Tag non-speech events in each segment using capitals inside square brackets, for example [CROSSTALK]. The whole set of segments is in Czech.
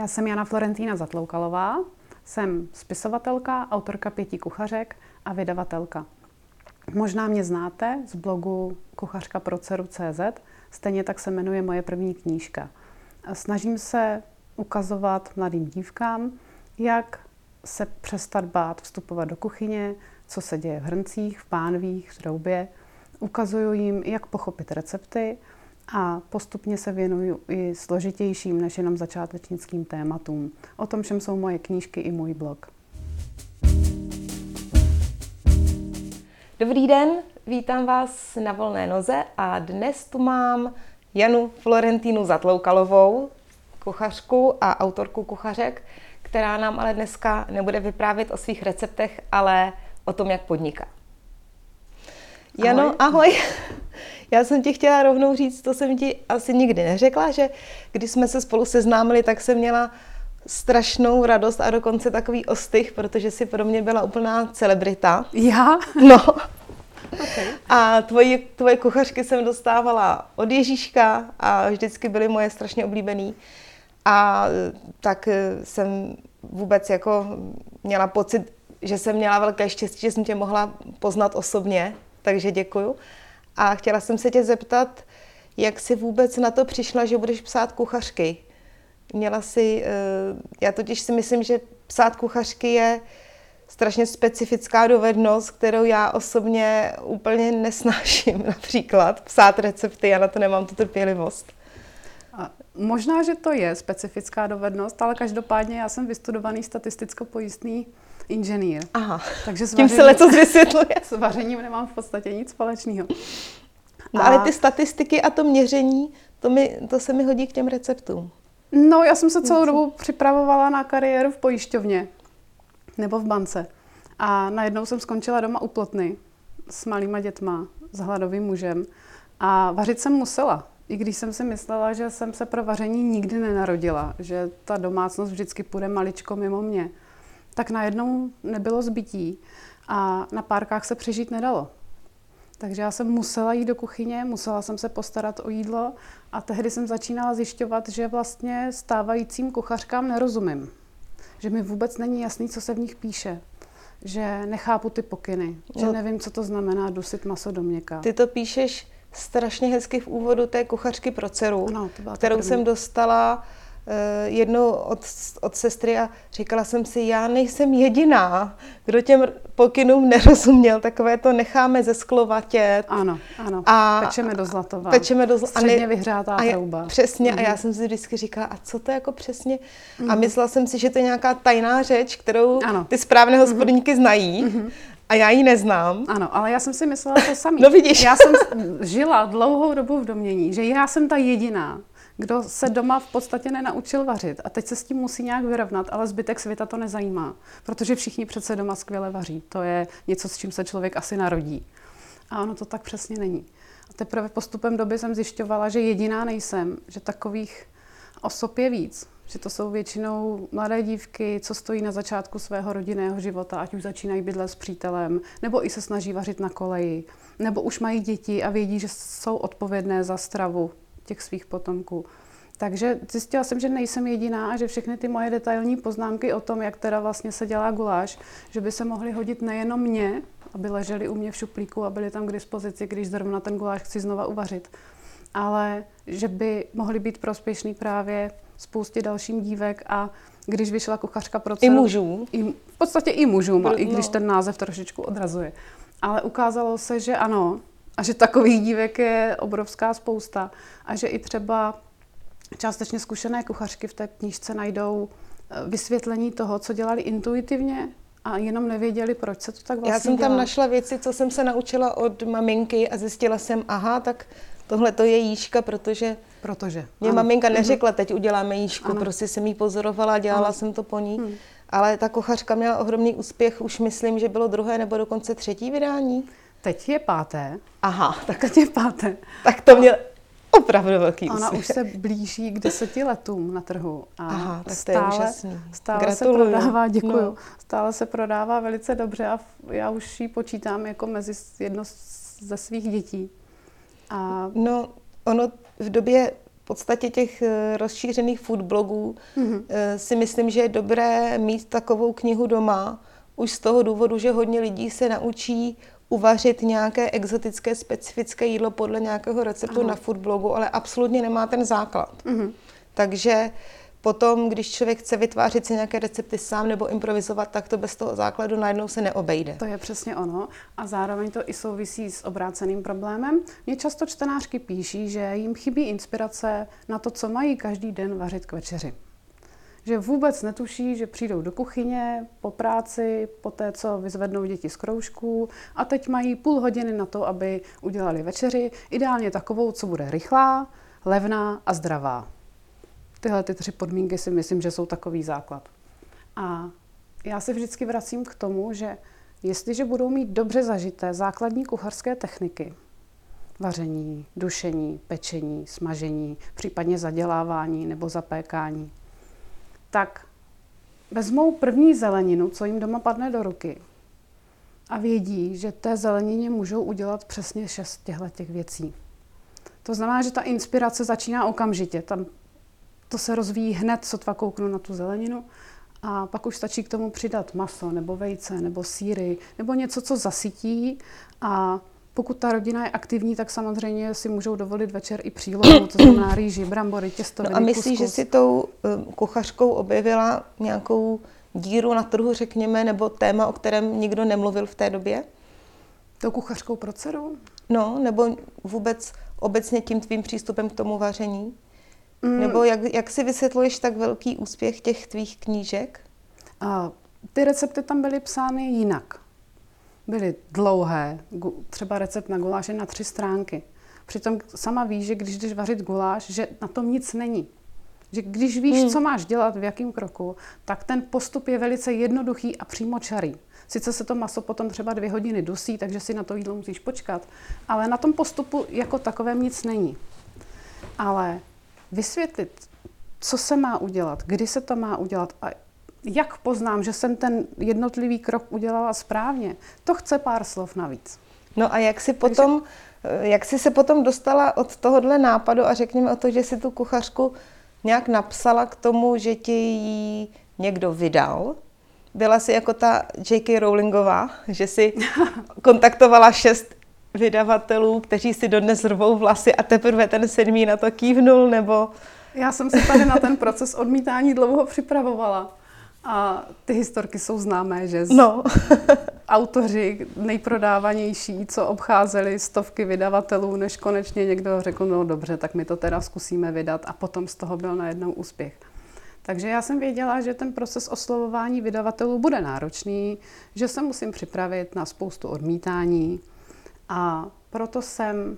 Já jsem Jana Florentína Zatloukalová, jsem spisovatelka, autorka pěti kuchařek a vydavatelka. Možná mě znáte z blogu kuchařka pro dceru CZ, stejně tak se jmenuje moje první knížka. Snažím se ukazovat mladým dívkám, jak se přestat bát vstupovat do kuchyně, co se děje v hrncích, v pánvích, v troubě. Ukazuju jim, jak pochopit recepty a postupně se věnuju i složitějším než jenom začátečnickým tématům. O tom všem jsou moje knížky i můj blog. Dobrý den, vítám vás na volné noze a dnes tu mám Janu Florentínu Zatloukalovou, kuchařku a autorku kuchařek, která nám ale dneska nebude vyprávět o svých receptech, ale o tom, jak podniká. Jano, ahoj. ahoj. Já jsem ti chtěla rovnou říct, to jsem ti asi nikdy neřekla, že když jsme se spolu seznámili, tak jsem měla strašnou radost a dokonce takový ostych, protože si pro mě byla úplná celebrita. Já? No. Okay. A tvoje, tvoje kuchařky jsem dostávala od Ježíška a vždycky byly moje strašně oblíbený. A tak jsem vůbec jako měla pocit, že jsem měla velké štěstí, že jsem tě mohla poznat osobně, takže děkuju. A chtěla jsem se tě zeptat, jak jsi vůbec na to přišla, že budeš psát kuchařky? Měla si, eh, já totiž si myslím, že psát kuchařky je strašně specifická dovednost, kterou já osobně úplně nesnáším. [LAUGHS] Například psát recepty, já na to nemám tu trpělivost. Možná, že to je specifická dovednost, ale každopádně já jsem vystudovaný statisticko-pojistný inženýr. Aha, takže s vařením, tím se leco vysvětluje. [LAUGHS] S vařením nemám v podstatě nic společného. No, a... ale ty statistiky a to měření, to, mi, to se mi hodí k těm receptům. No, já jsem se celou dobu připravovala na kariéru v pojišťovně nebo v bance. A najednou jsem skončila doma u plotny s malýma dětma, s hladovým mužem. A vařit jsem musela. I když jsem si myslela, že jsem se pro vaření nikdy nenarodila, že ta domácnost vždycky půjde maličko mimo mě, tak najednou nebylo zbytí a na párkách se přežít nedalo. Takže já jsem musela jít do kuchyně, musela jsem se postarat o jídlo a tehdy jsem začínala zjišťovat, že vlastně stávajícím kuchařkám nerozumím. Že mi vůbec není jasný, co se v nich píše. Že nechápu ty pokyny. Že no. nevím, co to znamená dusit maso do měka. Ty to píšeš strašně hezky v úvodu té kuchařky pro dceru, ano, kterou jsem dostala jednou od, od sestry a říkala jsem si, já nejsem jediná, kdo těm pokynům nerozuměl, takové to necháme ze sklovatět. Ano, ano, a pečeme do zlatova. Pečeme do zlatova. Středně vyhřátá a trouba. Přesně, mm-hmm. a já mhm. jsem si vždycky říkala, a co to jako přesně? Mm-hmm. A mhm. myslela jsem si, že to je nějaká tajná řeč, kterou ano. ty správné mhm. hospodníky mm-hmm. znají. Mm-hmm. A já ji neznám. Ano, ale já jsem si myslela to samé. no vidíš. Já jsem žila dlouhou dobu v domění, že já jsem ta jediná, kdo se doma v podstatě nenaučil vařit a teď se s tím musí nějak vyrovnat, ale zbytek světa to nezajímá, protože všichni přece doma skvěle vaří. To je něco, s čím se člověk asi narodí. A ono to tak přesně není. A teprve postupem doby jsem zjišťovala, že jediná nejsem, že takových osob je víc. Že to jsou většinou mladé dívky, co stojí na začátku svého rodinného života, ať už začínají bydlet s přítelem, nebo i se snaží vařit na koleji, nebo už mají děti a vědí, že jsou odpovědné za stravu těch svých potomků. Takže zjistila jsem, že nejsem jediná a že všechny ty moje detailní poznámky o tom, jak teda vlastně se dělá guláš, že by se mohly hodit nejenom mě, aby leželi u mě v šuplíku a byly tam k dispozici, když zrovna ten guláš chci znova uvařit, ale že by mohly být prospěšný právě spoustě dalším dívek a když vyšla kuchařka pro celou... I mužů. I, v podstatě i mužům, no. i když ten název trošičku odrazuje. Ale ukázalo se, že ano, a že takových dívek je obrovská spousta a že i třeba částečně zkušené kuchařky v té knížce najdou eh, vysvětlení toho, co dělali intuitivně a jenom nevěděli, proč se to tak vlastně Já jsem tam našla věci, co jsem se naučila od maminky a zjistila jsem, aha, tak tohle to je jížka, protože Protože. Mě ano. maminka mhm. neřekla, teď uděláme jížku, ano. prostě jsem jí pozorovala, dělala ano. jsem to po ní. Hmm. Ale ta kuchařka měla ohromný úspěch, už myslím, že bylo druhé nebo dokonce třetí vydání. Teď je páté. Aha, tak teď je páté. Tak to mě opravdu velký Ona úspěch. už se blíží k deseti letům na trhu. A Aha, tak stále, to je úžasný. Stále se prodává, děkuju, no. stále se prodává velice dobře a já už ji počítám jako mezi jedno ze svých dětí. A... No, ono v době podstatě těch eh, rozšířených food blogů mm-hmm. si myslím, že je dobré mít takovou knihu doma, už z toho důvodu, že hodně lidí se naučí uvařit nějaké exotické, specifické jídlo podle nějakého receptu Aha. na food blogu, ale absolutně nemá ten základ. Mm-hmm. Takže potom, když člověk chce vytvářet si nějaké recepty sám nebo improvizovat, tak to bez toho základu najednou se neobejde. To je přesně ono. A zároveň to i souvisí s obráceným problémem. Mě často čtenářky píší, že jim chybí inspirace na to, co mají každý den vařit k večeři že vůbec netuší, že přijdou do kuchyně po práci, po té, co vyzvednou děti z kroužků a teď mají půl hodiny na to, aby udělali večeři, ideálně takovou, co bude rychlá, levná a zdravá. Tyhle ty tři podmínky si myslím, že jsou takový základ. A já se vždycky vracím k tomu, že jestliže budou mít dobře zažité základní kuchařské techniky, vaření, dušení, pečení, smažení, případně zadělávání nebo zapékání, tak vezmou první zeleninu, co jim doma padne do ruky a vědí, že té zelenině můžou udělat přesně šest těchto těch věcí. To znamená, že ta inspirace začíná okamžitě. Tam to se rozvíjí hned, sotva kouknu na tu zeleninu a pak už stačí k tomu přidat maso nebo vejce nebo síry nebo něco, co zasytí a pokud ta rodina je aktivní, tak samozřejmě si můžou dovolit večer i přílohu, to znamená [CLEARS THROAT] rýži, brambory, těstoviny, No a myslíš, že si tou um, kuchařkou objevila nějakou díru na trhu, řekněme, nebo téma, o kterém nikdo nemluvil v té době? Tou kuchařkou pro dceru? No, nebo vůbec obecně tím tvým přístupem k tomu vaření? Mm. Nebo jak, jak si vysvětluješ tak velký úspěch těch tvých knížek? A ty recepty tam byly psány jinak byly dlouhé, třeba recept na guláš je na tři stránky. Přitom sama víš, že když jdeš vařit guláš, že na tom nic není. Že když víš, hmm. co máš dělat, v jakém kroku, tak ten postup je velice jednoduchý a přímočarý. Sice se to maso potom třeba dvě hodiny dusí, takže si na to jídlo musíš počkat, ale na tom postupu jako takovém nic není. Ale vysvětlit, co se má udělat, kdy se to má udělat a jak poznám, že jsem ten jednotlivý krok udělala správně, to chce pár slov navíc. No a jak si potom, Takže... jak jsi se potom dostala od tohohle nápadu a řekněme o to, že si tu kuchařku nějak napsala k tomu, že ti ji někdo vydal? Byla jsi jako ta J.K. Rowlingová, že si [LAUGHS] kontaktovala šest vydavatelů, kteří si dodnes rvou vlasy a teprve ten sedmý na to kývnul, nebo... Já jsem se tady na ten proces odmítání dlouho připravovala. A ty historky jsou známé, že z... no. [LAUGHS] autoři nejprodávanější, co obcházeli stovky vydavatelů, než konečně někdo řekl, no dobře, tak my to teda zkusíme vydat a potom z toho byl najednou úspěch. Takže já jsem věděla, že ten proces oslovování vydavatelů bude náročný, že se musím připravit na spoustu odmítání a proto jsem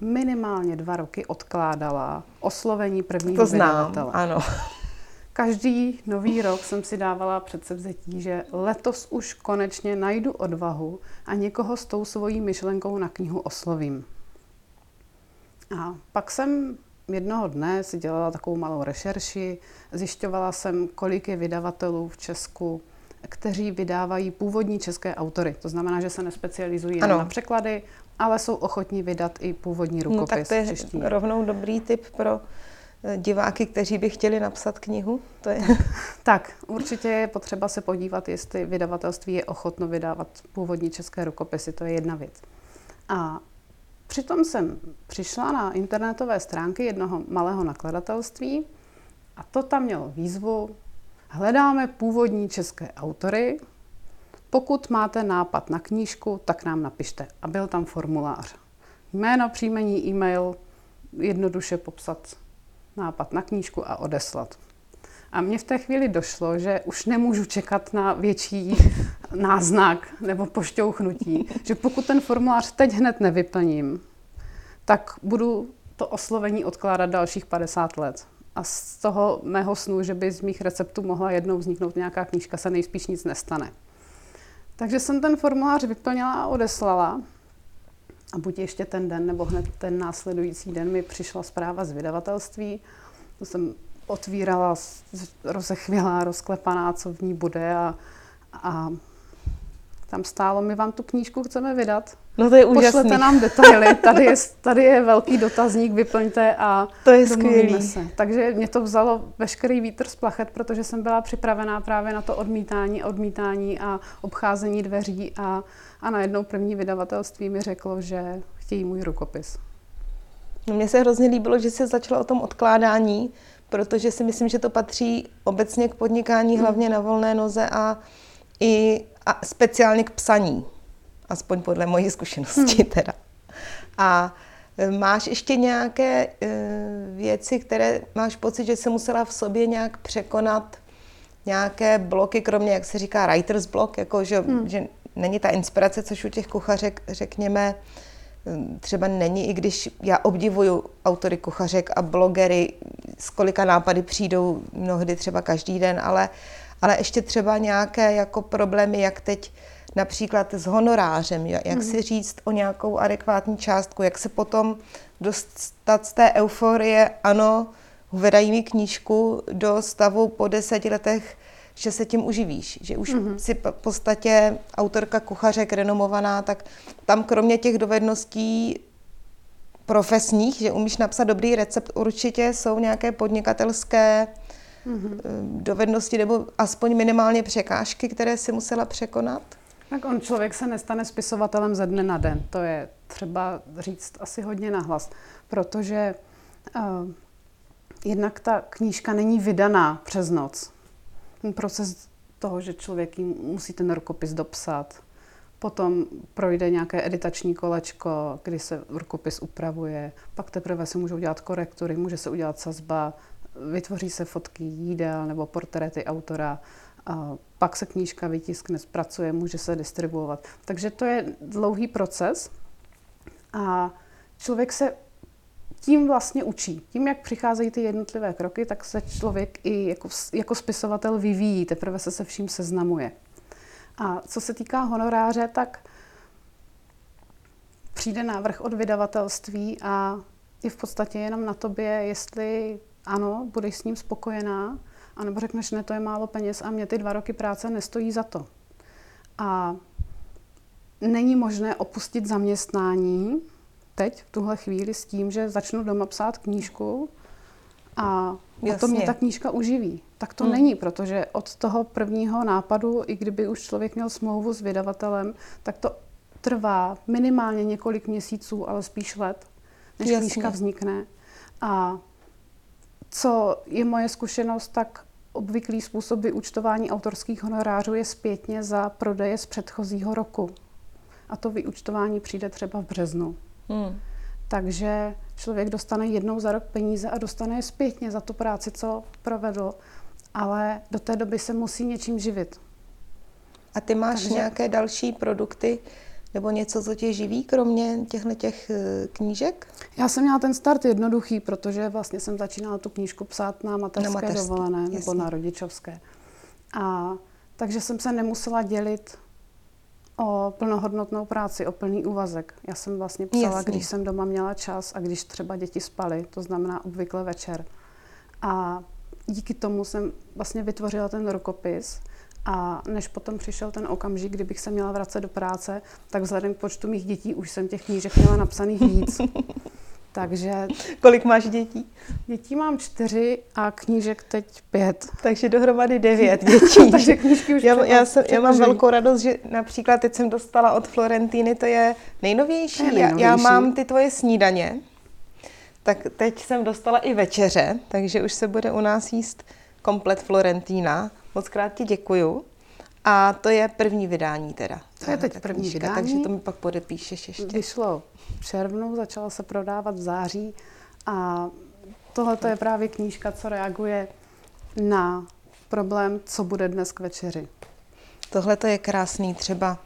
minimálně dva roky odkládala oslovení prvního to znám, vydavatele. ano. Každý nový rok jsem si dávala předsevzetí, že letos už konečně najdu odvahu a někoho s tou svojí myšlenkou na knihu oslovím. A pak jsem jednoho dne si dělala takovou malou rešerši, zjišťovala jsem, kolik je vydavatelů v Česku, kteří vydávají původní české autory. To znamená, že se nespecializují jen na překlady, ale jsou ochotní vydat i původní rukopis. No, tak to je rovnou dobrý tip pro diváky, kteří by chtěli napsat knihu? To je... [LAUGHS] tak, určitě je potřeba se podívat, jestli vydavatelství je ochotno vydávat původní české rukopisy, to je jedna věc. A přitom jsem přišla na internetové stránky jednoho malého nakladatelství a to tam mělo výzvu Hledáme původní české autory. Pokud máte nápad na knížku, tak nám napište. A byl tam formulář. Jméno, příjmení, e-mail, jednoduše popsat nápad na knížku a odeslat. A mně v té chvíli došlo, že už nemůžu čekat na větší náznak nebo pošťouchnutí, že pokud ten formulář teď hned nevyplním, tak budu to oslovení odkládat dalších 50 let. A z toho mého snu, že by z mých receptů mohla jednou vzniknout nějaká knížka, se nejspíš nic nestane. Takže jsem ten formulář vyplnila a odeslala. A buď ještě ten den, nebo hned ten následující den mi přišla zpráva z vydavatelství. To jsem otvírala, rozechvělá, rozklepaná, co v ní bude a, a tam stálo, my vám tu knížku chceme vydat. No to je úžasný. Pošlete nám detaily, tady je, tady je velký dotazník, vyplňte a to je skvělý. se. Takže mě to vzalo veškerý vítr z plachet, protože jsem byla připravená právě na to odmítání, odmítání a obcházení dveří a, a najednou první vydavatelství mi řeklo, že chtějí můj rukopis. No, mně se hrozně líbilo, že jsi začala o tom odkládání, protože si myslím, že to patří obecně k podnikání, hmm. hlavně na volné noze a i a speciálně k psaní. Aspoň podle mojí zkušenosti hmm. teda. A e, máš ještě nějaké e, věci, které máš pocit, že jsi musela v sobě nějak překonat nějaké bloky, kromě, jak se říká, writer's block, jako že, hmm. že není ta inspirace, což u těch kuchařek, řekněme, třeba není, i když já obdivuju autory kuchařek a blogery, z kolika nápady přijdou mnohdy třeba každý den, ale, ale ještě třeba nějaké jako problémy, jak teď například s honorářem, jak mm-hmm. si říct o nějakou adekvátní částku, jak se potom dostat z té euforie, ano, vydají mi knížku do stavu po deseti letech že se tím uživíš, že už mm-hmm. si v podstatě autorka kuchařek renomovaná, tak tam kromě těch dovedností profesních, že umíš napsat dobrý recept, určitě jsou nějaké podnikatelské mm-hmm. dovednosti nebo aspoň minimálně překážky, které si musela překonat? Tak on člověk se nestane spisovatelem ze dne na den. To je třeba říct asi hodně nahlas, protože uh, jednak ta knížka není vydaná přes noc ten proces toho, že člověk musí ten rukopis dopsat, potom projde nějaké editační kolečko, kdy se rukopis upravuje, pak teprve se můžou dělat korektury, může se udělat sazba, vytvoří se fotky jídel nebo portréty autora, a pak se knížka vytiskne, zpracuje, může se distribuovat. Takže to je dlouhý proces a člověk se tím vlastně učí. Tím, jak přicházejí ty jednotlivé kroky, tak se člověk i jako, jako spisovatel vyvíjí, teprve se se vším seznamuje. A co se týká honoráře, tak přijde návrh od vydavatelství a je v podstatě jenom na tobě, jestli ano, budeš s ním spokojená, anebo řekneš, ne, to je málo peněz a mě ty dva roky práce nestojí za to. A není možné opustit zaměstnání, teď, v tuhle chvíli, s tím, že začnu doma psát knížku a to mě ta knížka uživí. Tak to hmm. není, protože od toho prvního nápadu, i kdyby už člověk měl smlouvu s vydavatelem, tak to trvá minimálně několik měsíců, ale spíš let, než Jasně. knížka vznikne. A co je moje zkušenost, tak obvyklý způsob vyúčtování autorských honorářů je zpětně za prodeje z předchozího roku. A to vyúčtování přijde třeba v březnu. Hmm. Takže člověk dostane jednou za rok peníze a dostane je zpětně za tu práci, co provedl, ale do té doby se musí něčím živit. A ty máš Takže... nějaké další produkty nebo něco, co tě živí, kromě těchto těch eh, knížek? Já jsem měla ten start jednoduchý, protože vlastně jsem začínala tu knížku psát na mateřské, na mateřské dovolené jasně. nebo na rodičovské. A takže jsem se nemusela dělit o plnohodnotnou práci, o plný úvazek. Já jsem vlastně psala, Jasný. když jsem doma měla čas a když třeba děti spaly, to znamená obvykle večer. A díky tomu jsem vlastně vytvořila ten rukopis a než potom přišel ten okamžik, kdybych se měla vracet do práce, tak vzhledem k počtu mých dětí už jsem těch knížek měla napsaných víc. [LAUGHS] Takže... Kolik máš dětí? Dětí mám čtyři a knížek teď pět. Takže dohromady devět [LAUGHS] dětí. Takže knížky už já, já, jsem, já mám velkou radost, že například teď jsem dostala od Florentíny, to je nejnovější. Je nejnovější. Já, já mám ty tvoje snídaně, tak teď jsem dostala i večeře, takže už se bude u nás jíst komplet Florentína. Moc krát ti děkuju. A to je první vydání teda. To je teď první knížka, vydání. Takže to mi pak podepíšeš ještě. Vyšlo v červnu, začalo se prodávat v září a tohle je právě knížka, co reaguje na problém, co bude dnes k večeři. Tohle je krásný třeba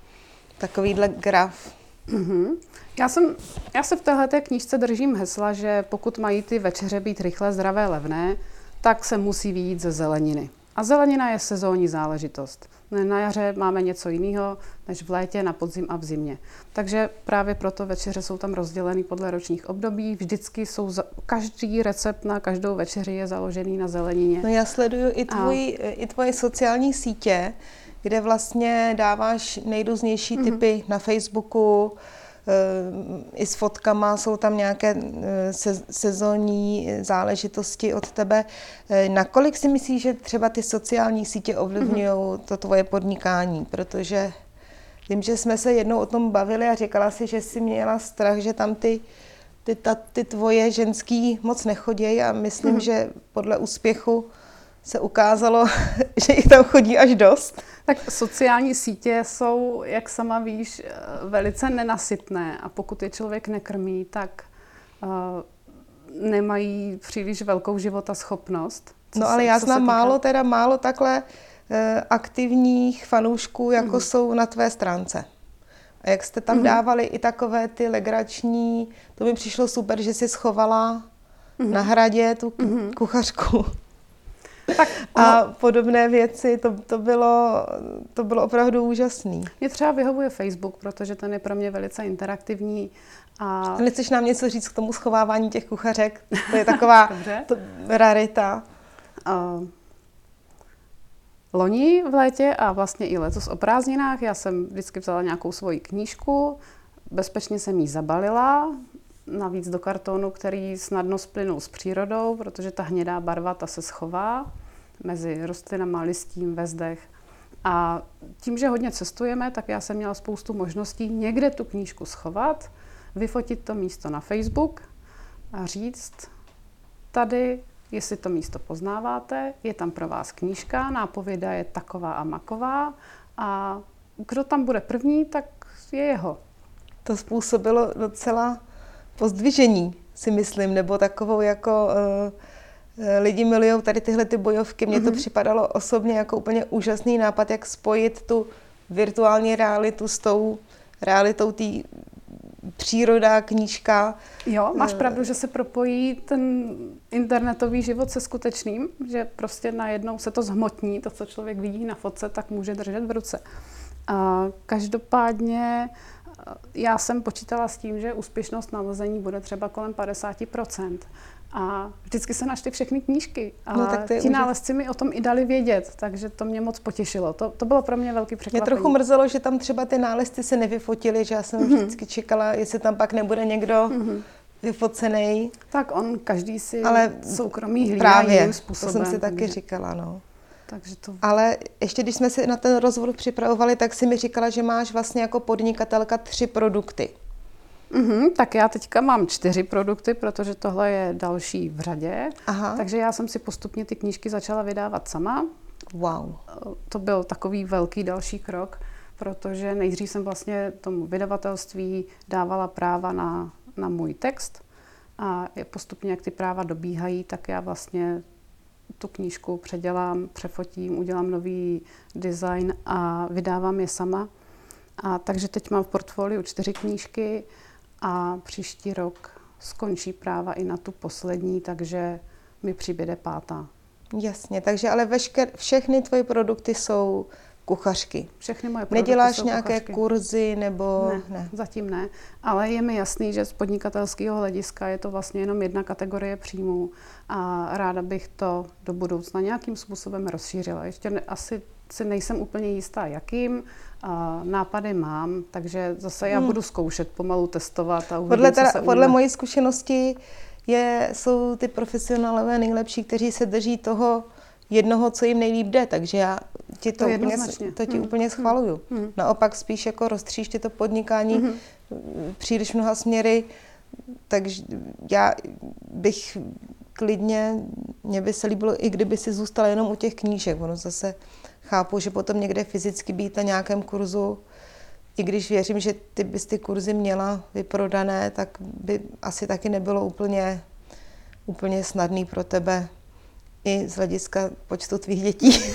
takovýhle graf. Mm-hmm. Já, jsem, já se v téhle knížce držím hesla, že pokud mají ty večeře být rychlé, zdravé, levné, tak se musí výjít ze zeleniny. A zelenina je sezónní záležitost. Na jaře máme něco jiného než v létě, na podzim a v zimě. Takže právě proto večeře jsou tam rozděleny podle ročních období. Vždycky jsou, za, každý recept na každou večeři je založený na zelenině. No já sleduju i, tvůj, a... i tvoje sociální sítě, kde vlastně dáváš nejrůznější mm-hmm. typy na Facebooku, i s fotkama, jsou tam nějaké eh, se, sezónní záležitosti od tebe. Nakolik si myslíš, že třeba ty sociální sítě ovlivňují mm-hmm. to tvoje podnikání? Protože vím, že jsme se jednou o tom bavili a říkala si, že jsi měla strach, že tam ty ty, ta, ty tvoje ženský moc nechodějí a myslím, mm-hmm. že podle úspěchu se ukázalo, [LAUGHS] že jich tam chodí až dost. Tak sociální sítě jsou, jak sama víš, velice nenasytné a pokud je člověk nekrmí, tak uh, nemají příliš velkou schopnost. No ale se, já znám málo, teda málo takhle uh, aktivních fanoušků, jako mm-hmm. jsou na tvé stránce. A jak jste tam mm-hmm. dávali i takové ty legrační, to mi přišlo super, že si schovala mm-hmm. na hradě tu mm-hmm. kuchařku. Tak, a podobné věci, to, to, bylo, to bylo opravdu úžasný. Mě třeba vyhovuje Facebook, protože ten je pro mě velice interaktivní. A... Nechceš nám něco říct k tomu schovávání těch kuchařek? To je taková [LAUGHS] to, rarita. Uh, loni v létě a vlastně i letos o prázdninách já jsem vždycky vzala nějakou svoji knížku, bezpečně jsem ji zabalila, navíc do kartonu, který snadno splynul s přírodou, protože ta hnědá barva ta se schová mezi rostlinama, listím, ve zdech. A tím, že hodně cestujeme, tak já jsem měla spoustu možností někde tu knížku schovat, vyfotit to místo na Facebook a říct, tady jestli to místo poznáváte, je tam pro vás knížka, nápověda je taková a maková a kdo tam bude první, tak je jeho. To způsobilo docela pozdvižení, si myslím, nebo takovou jako uh, lidi milují tady tyhle ty bojovky. Mně mm-hmm. to mhm. připadalo osobně jako úplně úžasný nápad, jak spojit tu virtuální realitu s tou realitou té příroda, knížka. Jo, máš eh, pravdu, že se propojí ten internetový život se skutečným, že prostě najednou se to zhmotní, to, co člověk vidí na fotce, tak může držet v ruce. A každopádně já jsem počítala s tím, že úspěšnost nalezení bude třeba kolem 50%. A vždycky se našly všechny knížky. A no, tak ti nálezci mi o tom i dali vědět, takže to mě moc potěšilo. To, to bylo pro mě velký překvapení. Mě trochu mrzelo, že tam třeba ty nálezci se nevyfotili, že já jsem mm-hmm. vždycky čekala, jestli tam pak nebude někdo mm-hmm. vyfocený. Tak on každý si Ale soukromí hlídá právě, jiným způsobem. to jsem si taky říkala, no. Takže to... Ale ještě když jsme si na ten rozhovor připravovali, tak si mi říkala, že máš vlastně jako podnikatelka tři produkty. Mm-hmm, tak já teďka mám čtyři produkty, protože tohle je další v řadě. Aha. Takže já jsem si postupně ty knížky začala vydávat sama. Wow. To byl takový velký další krok, protože nejdřív jsem vlastně tomu vydavatelství dávala práva na, na můj text a postupně, jak ty práva dobíhají, tak já vlastně tu knížku předělám, přefotím, udělám nový design a vydávám je sama. A takže teď mám v portfoliu čtyři knížky, a příští rok skončí práva i na tu poslední, takže mi přibyde pátá. Jasně, takže ale vešker, všechny tvoje produkty jsou kuchařky. Všechny moje produkty Neděláš jsou nějaké kuchařky. kurzy nebo... Ne, ne, zatím ne. Ale je mi jasný, že z podnikatelského hlediska je to vlastně jenom jedna kategorie příjmů a ráda bych to do budoucna nějakým způsobem rozšířila. Ještě ne, asi si nejsem úplně jistá, jakým. A nápady mám, takže zase já hmm. budu zkoušet, pomalu testovat a uvidím, podle, teda, co se podle mojí zkušenosti je, jsou ty profesionálové nejlepší, kteří se drží toho jednoho, co jim nejlíp jde, takže já ti to, to, úplně, to ti hmm. úplně schvaluju. Hmm. Naopak spíš jako roztříště to podnikání hmm. příliš mnoha směry, takže já bych klidně, mě by se líbilo, i kdyby si zůstala jenom u těch knížek, ono zase chápu, že potom někde fyzicky být na nějakém kurzu, i když věřím, že ty bys ty kurzy měla vyprodané, tak by asi taky nebylo úplně, úplně snadný pro tebe i z hlediska počtu tvých dětí. [LAUGHS]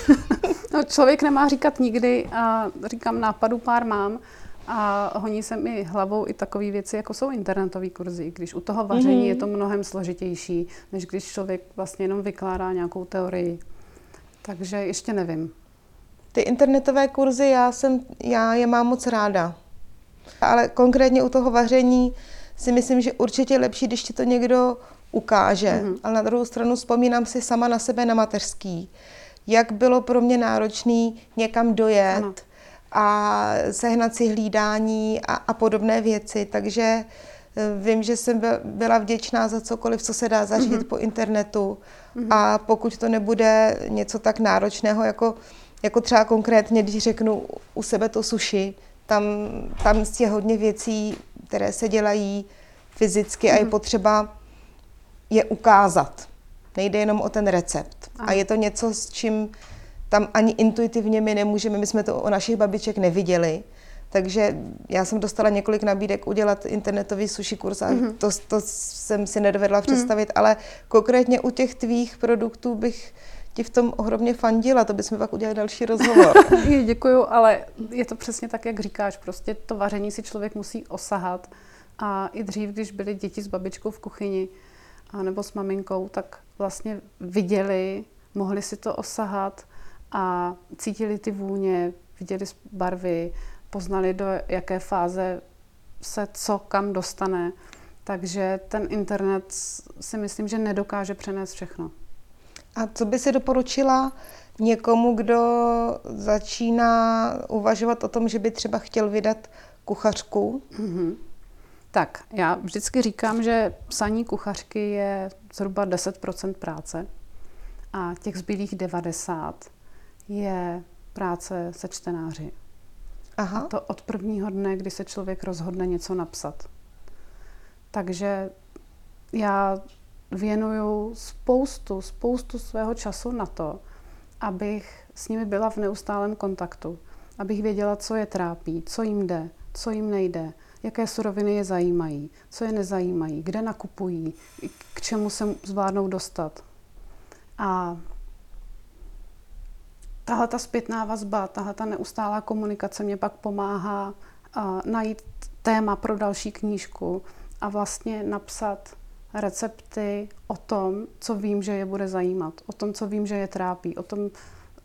No, člověk nemá říkat nikdy a říkám, nápadů pár mám a honí se mi hlavou i takové věci, jako jsou internetové kurzy, když u toho vaření mm-hmm. je to mnohem složitější, než když člověk vlastně jenom vykládá nějakou teorii. Takže ještě nevím. Ty internetové kurzy, já, jsem, já je mám moc ráda. Ale konkrétně u toho vaření si myslím, že určitě je lepší, když ti to někdo ukáže. Mm-hmm. Ale na druhou stranu vzpomínám si sama na sebe na mateřský, jak bylo pro mě náročné někam dojet ano. a sehnat si hlídání a, a podobné věci. Takže eh, vím, že jsem byla vděčná za cokoliv, co se dá zařídit mm-hmm. po internetu. Mm-hmm. A pokud to nebude něco tak náročného, jako, jako třeba konkrétně, když řeknu u sebe to suši, tam, tam je hodně věcí, které se dělají fyzicky mm-hmm. a je mhm. potřeba je ukázat. Nejde jenom o ten recept. A, a je to něco, s čím tam ani intuitivně my nemůžeme, my jsme to o našich babiček neviděli, takže já jsem dostala několik nabídek udělat internetový sushi kurz a mm-hmm. to, to jsem si nedovedla mhm. představit, mm. ale konkrétně u těch tvých produktů bych ti v tom ohromně fandila, to bychom pak udělali další rozhovor. [LAUGHS] Děkuju, ale je to přesně tak, jak říkáš, prostě to vaření si člověk musí osahat a i dřív, když byly děti s babičkou v kuchyni, a nebo s maminkou, tak vlastně viděli, mohli si to osahat a cítili ty vůně, viděli barvy, poznali, do jaké fáze se co kam dostane. Takže ten internet si myslím, že nedokáže přenést všechno. A co by si doporučila někomu, kdo začíná uvažovat o tom, že by třeba chtěl vydat kuchařku? Mm-hmm. Tak, já vždycky říkám, že psaní kuchařky je zhruba 10% práce a těch zbylých 90 je práce se čtenáři. Aha. A to od prvního dne, kdy se člověk rozhodne něco napsat. Takže já věnuju spoustu, spoustu svého času na to, abych s nimi byla v neustálém kontaktu. Abych věděla, co je trápí, co jim jde, co jim nejde, jaké suroviny je zajímají, co je nezajímají, kde nakupují, k čemu se zvládnou dostat. A tahle ta zpětná vazba, tahle ta neustálá komunikace mě pak pomáhá najít téma pro další knížku a vlastně napsat recepty o tom, co vím, že je bude zajímat, o tom, co vím, že je trápí, o tom,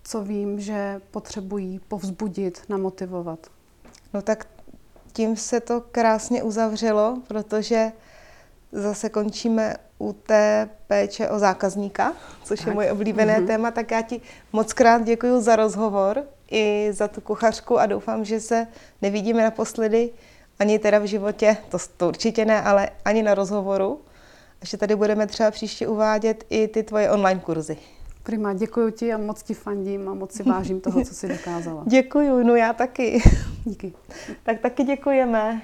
co vím, že potřebují povzbudit, namotivovat. No tak tím se to krásně uzavřelo, protože zase končíme u té péče o zákazníka, což tak. je moje oblíbené mm-hmm. téma, tak já ti moc krát děkuji za rozhovor i za tu kuchařku a doufám, že se nevidíme naposledy ani teda v životě, to, to určitě ne, ale ani na rozhovoru. A že tady budeme třeba příště uvádět i ty tvoje online kurzy. Prima, děkuji ti a moc ti fandím a moc si [LAUGHS] vážím toho, co jsi dokázala. děkuji, no já taky. Díky. tak taky děkujeme.